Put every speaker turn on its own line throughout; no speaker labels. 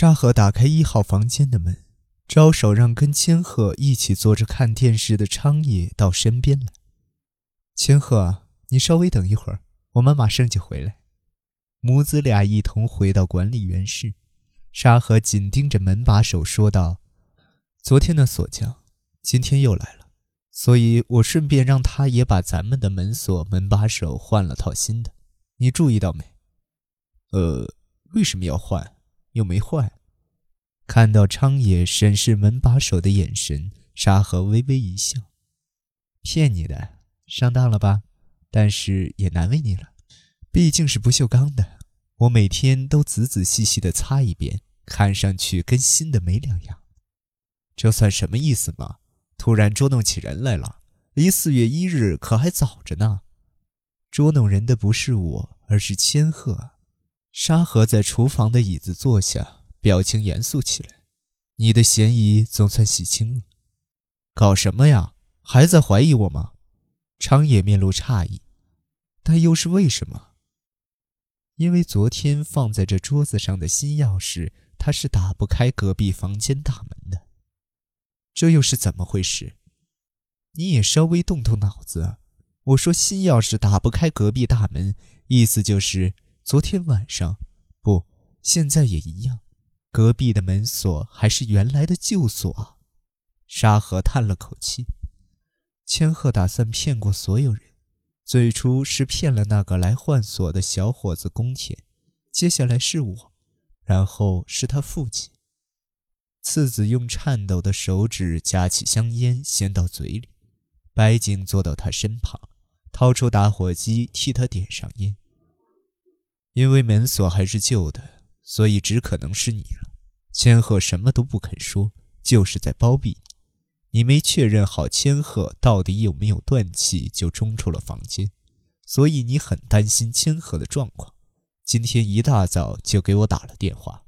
沙河打开一号房间的门，招手让跟千鹤一起坐着看电视的昌野到身边来。千鹤，你稍微等一会儿，我们马上就回来。母子俩一同回到管理员室，沙河紧盯着门把手说道：“昨天的锁匠今天又来了，所以我顺便让他也把咱们的门锁门把手换了套新的。你注意到没？
呃，为什么要换？又没坏。”
看到昌野审视门把手的眼神，沙河微微一笑：“骗你的，上当了吧？但是也难为你了。”毕竟是不锈钢的，我每天都仔仔细细的擦一遍，看上去跟新的没两样。
这算什么意思嘛？突然捉弄起人来了？离四月一日可还早着呢。
捉弄人的不是我，而是千鹤。沙河在厨房的椅子坐下，表情严肃起来。你的嫌疑总算洗清了。
搞什么呀？还在怀疑我吗？
昌野面露诧异，但又是为什么？因为昨天放在这桌子上的新钥匙，他是打不开隔壁房间大门的。这又是怎么回事？你也稍微动动脑子。我说新钥匙打不开隔壁大门，意思就是昨天晚上，不，现在也一样，隔壁的门锁还是原来的旧锁。沙河叹了口气，千鹤打算骗过所有人。最初是骗了那个来换锁的小伙子宫田，接下来是我，然后是他父亲。次子用颤抖的手指夹起香烟，衔到嘴里。白景坐到他身旁，掏出打火机替他点上烟。因为门锁还是旧的，所以只可能是你了。千鹤什么都不肯说，就是在包庇你。你没确认好千鹤到底有没有断气，就冲出了房间，所以你很担心千鹤的状况。今天一大早就给我打了电话。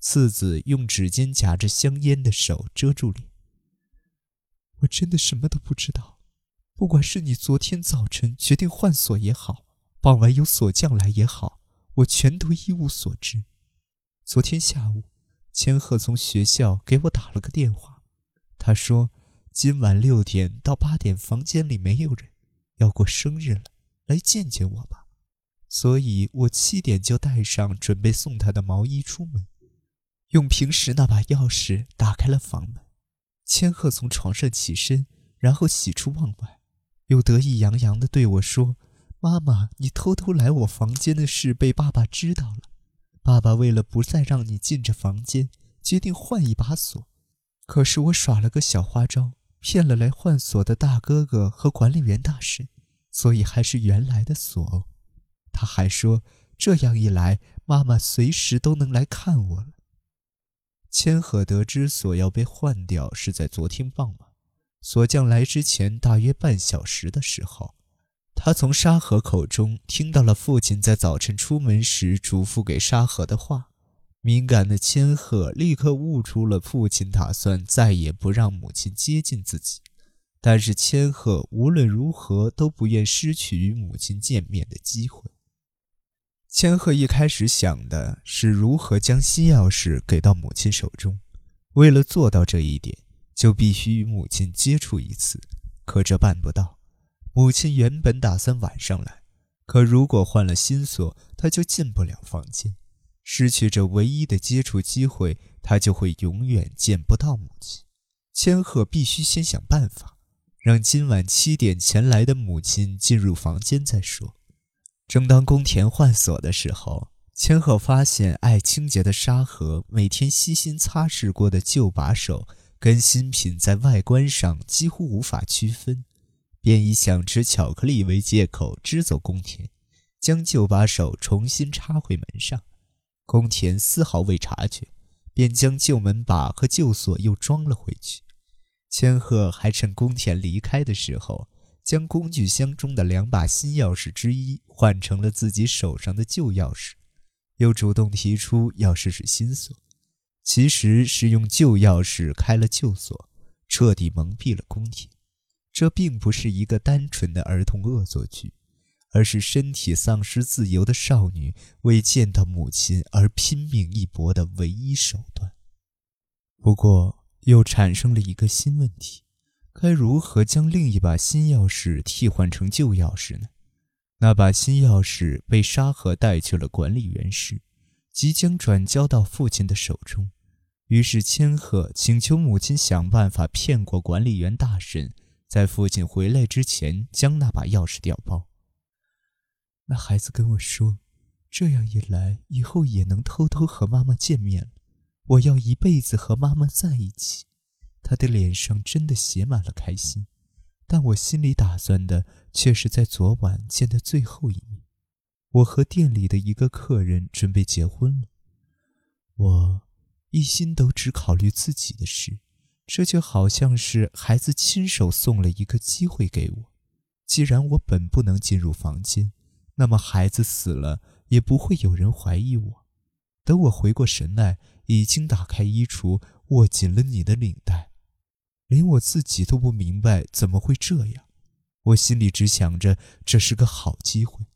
次子用指尖夹着香烟的手遮住脸。我真的什么都不知道，不管是你昨天早晨决定换锁也好，傍晚有锁匠来也好，我全都一无所知。昨天下午，千鹤从学校给我打了个电话。他说：“今晚六点到八点，房间里没有人，要过生日了，来见见我吧。”所以，我七点就带上准备送他的毛衣出门，用平时那把钥匙打开了房门。千鹤从床上起身，然后喜出望外，又得意洋洋地对我说：“妈妈，你偷偷来我房间的事被爸爸知道了。爸爸为了不再让你进这房间，决定换一把锁。”可是我耍了个小花招，骗了来换锁的大哥哥和管理员大婶，所以还是原来的锁。他还说，这样一来，妈妈随时都能来看我了。千鹤得知锁要被换掉是在昨天傍晚，锁匠来之前大约半小时的时候，他从沙河口中听到了父亲在早晨出门时嘱咐给沙河的话。敏感的千鹤立刻悟出了父亲打算再也不让母亲接近自己，但是千鹤无论如何都不愿失去与母亲见面的机会。千鹤一开始想的是如何将新钥匙给到母亲手中，为了做到这一点，就必须与母亲接触一次，可这办不到。母亲原本打算晚上来，可如果换了新锁，他就进不了房间。失去这唯一的接触机会，他就会永远见不到母亲。千鹤必须先想办法，让今晚七点前来的母亲进入房间再说。正当宫田换锁的时候，千鹤发现爱清洁的沙盒每天悉心擦拭过的旧把手，跟新品在外观上几乎无法区分，便以想吃巧克力为借口支走宫田，将旧把手重新插回门上。宫田丝毫未察觉，便将旧门把和旧锁又装了回去。千鹤还趁宫田离开的时候，将工具箱中的两把新钥匙之一换成了自己手上的旧钥匙，又主动提出要试试新锁。其实是用旧钥匙开了旧锁，彻底蒙蔽了宫田。这并不是一个单纯的儿童恶作剧，而是身体丧失自由的少女为见到母亲而拼命一搏的唯一手段。不过，又产生了一个新问题：该如何将另一把新钥匙替换成旧钥匙呢？那把新钥匙被沙河带去了管理员室，即将转交到父亲的手中。于是，千鹤请求母亲想办法骗过管理员大神，在父亲回来之前将那把钥匙调包。那孩子跟我说，这样一来，以后也能偷偷和妈妈见面了。我要一辈子和妈妈在一起。他的脸上真的写满了开心，但我心里打算的却是在昨晚见的最后一面。我和店里的一个客人准备结婚了，我。一心都只考虑自己的事，这就好像是孩子亲手送了一个机会给我。既然我本不能进入房间，那么孩子死了也不会有人怀疑我。等我回过神来，已经打开衣橱，握紧了你的领带，连我自己都不明白怎么会这样。我心里只想着这是个好机会。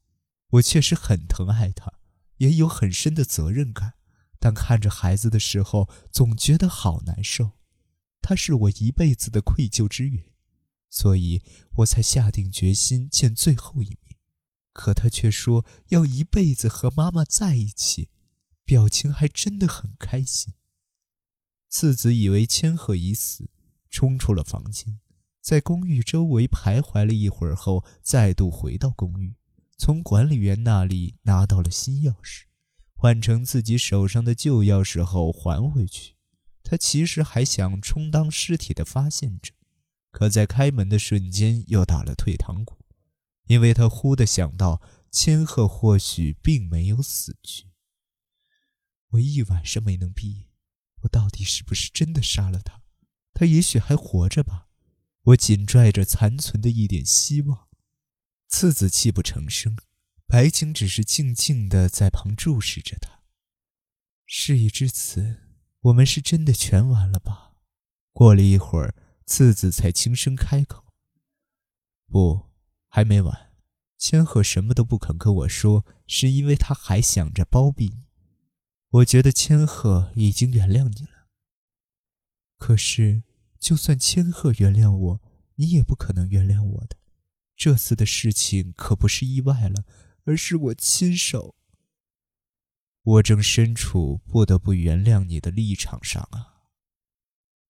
我确实很疼爱他，也有很深的责任感。但看着孩子的时候，总觉得好难受。他是我一辈子的愧疚之源，所以我才下定决心见最后一面。可他却说要一辈子和妈妈在一起，表情还真的很开心。次子以为千鹤已死，冲出了房间，在公寓周围徘徊了一会儿后，再度回到公寓，从管理员那里拿到了新钥匙。换成自己手上的旧钥匙后还回去，他其实还想充当尸体的发现者，可在开门的瞬间又打了退堂鼓，因为他忽地想到千鹤或许并没有死去。我一晚上没能闭眼，我到底是不是真的杀了他？他也许还活着吧？我紧拽着残存的一点希望。次子泣不成声。白景只是静静的在旁注视着他。事已至此，我们是真的全完了吧？过了一会儿，次子才轻声开口：“不，还没完。千鹤什么都不肯跟我说，是因为他还想着包庇你。我觉得千鹤已经原谅你了。可是，就算千鹤原谅我，你也不可能原谅我的。这次的事情可不是意外了。”而是我亲手。我正身处不得不原谅你的立场上啊。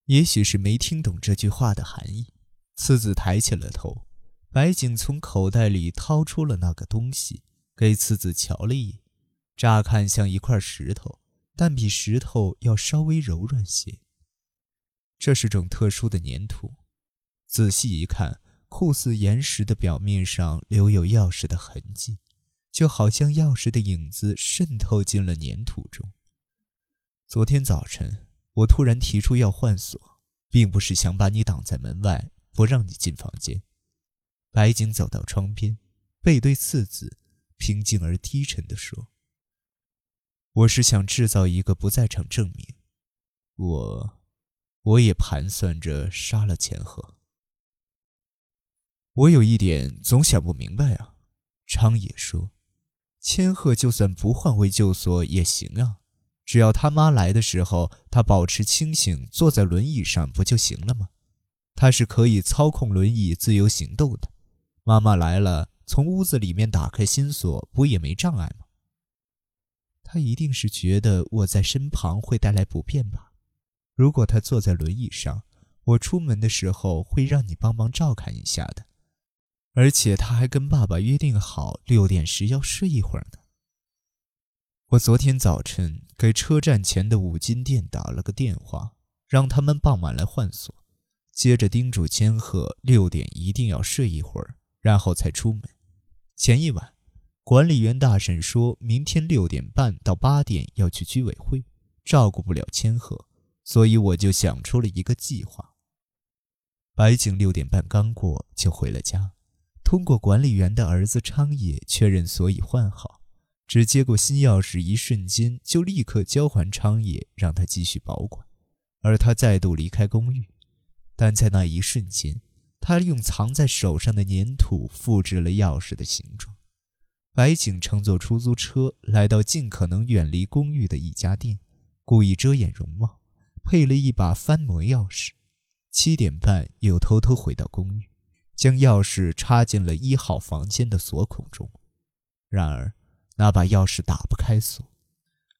也许是没听懂这句话的含义，次子抬起了头。白景从口袋里掏出了那个东西，给次子瞧了一眼。乍看像一块石头，但比石头要稍微柔软些。这是种特殊的粘土，仔细一看，酷似岩石的表面上留有钥匙的痕迹。就好像钥匙的影子渗透进了粘土中。昨天早晨，我突然提出要换锁，并不是想把你挡在门外，不让你进房间。白景走到窗边，背对次子，平静而低沉地说：“我是想制造一个不在场证明。我，我也盘算着杀了钱鹤。我有一点总想不明白啊。”昌野说。千鹤就算不换回旧锁也行啊，只要他妈来的时候他保持清醒，坐在轮椅上不就行了吗？他是可以操控轮椅自由行动的。妈妈来了，从屋子里面打开新锁不也没障碍吗？他一定是觉得我在身旁会带来不便吧？如果他坐在轮椅上，我出门的时候会让你帮忙照看一下的。而且他还跟爸爸约定好，六点时要睡一会儿呢。我昨天早晨给车站前的五金店打了个电话，让他们傍晚来换锁，接着叮嘱千鹤六点一定要睡一会儿，然后才出门。前一晚，管理员大婶说明天六点半到八点要去居委会，照顾不了千鹤，所以我就想出了一个计划。白景六点半刚过就回了家。通过管理员的儿子昌野确认所已换好，只接过新钥匙一瞬间就立刻交还昌野，让他继续保管。而他再度离开公寓，但在那一瞬间，他用藏在手上的粘土复制了钥匙的形状，白景乘坐出租车来到尽可能远离公寓的一家店，故意遮掩容貌，配了一把翻模钥匙。七点半又偷偷回到公寓，将钥匙插进了一号房间的锁孔中。然而，那把钥匙打不开锁。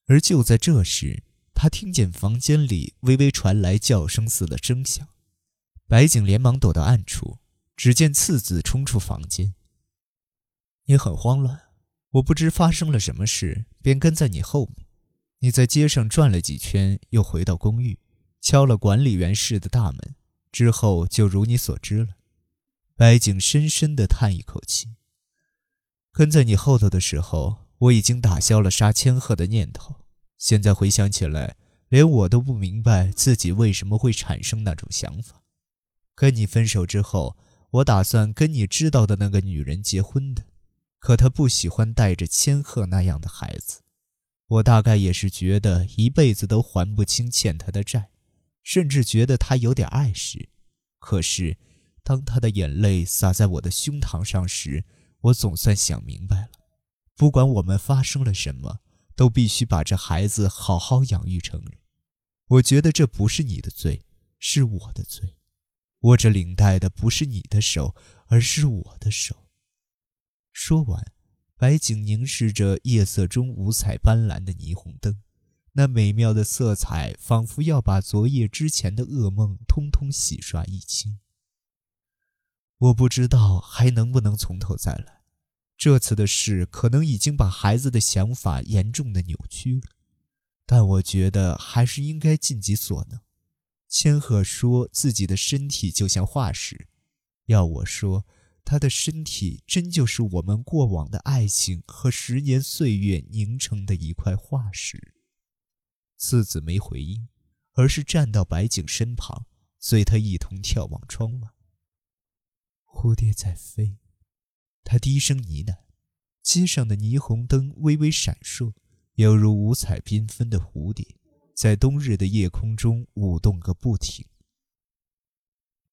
而就在这时，他听见房间里微微传来叫声似的声响。白景连忙躲到暗处，只见次子冲出房间。你很慌乱。我不知发生了什么事，便跟在你后面。你在街上转了几圈，又回到公寓，敲了管理员室的大门，之后就如你所知了。白景深深地叹一口气。跟在你后头的时候，我已经打消了杀千鹤的念头。现在回想起来，连我都不明白自己为什么会产生那种想法。跟你分手之后，我打算跟你知道的那个女人结婚的。可他不喜欢带着千鹤那样的孩子，我大概也是觉得一辈子都还不清欠他的债，甚至觉得他有点碍事。可是，当他的眼泪洒在我的胸膛上时，我总算想明白了：不管我们发生了什么，都必须把这孩子好好养育成人。我觉得这不是你的罪，是我的罪。握着领带的不是你的手，而是我的手。说完，白景凝视着夜色中五彩斑斓的霓虹灯，那美妙的色彩仿佛要把昨夜之前的噩梦通通洗刷一清。我不知道还能不能从头再来，这次的事可能已经把孩子的想法严重的扭曲了，但我觉得还是应该尽己所能。千鹤说自己的身体就像化石，要我说。他的身体真就是我们过往的爱情和十年岁月凝成的一块化石。次子没回应，而是站到白景身旁，随他一同眺望窗外。蝴蝶在飞，他低声呢喃。街上的霓虹灯微微闪烁，犹如五彩缤纷的蝴蝶，在冬日的夜空中舞动个不停。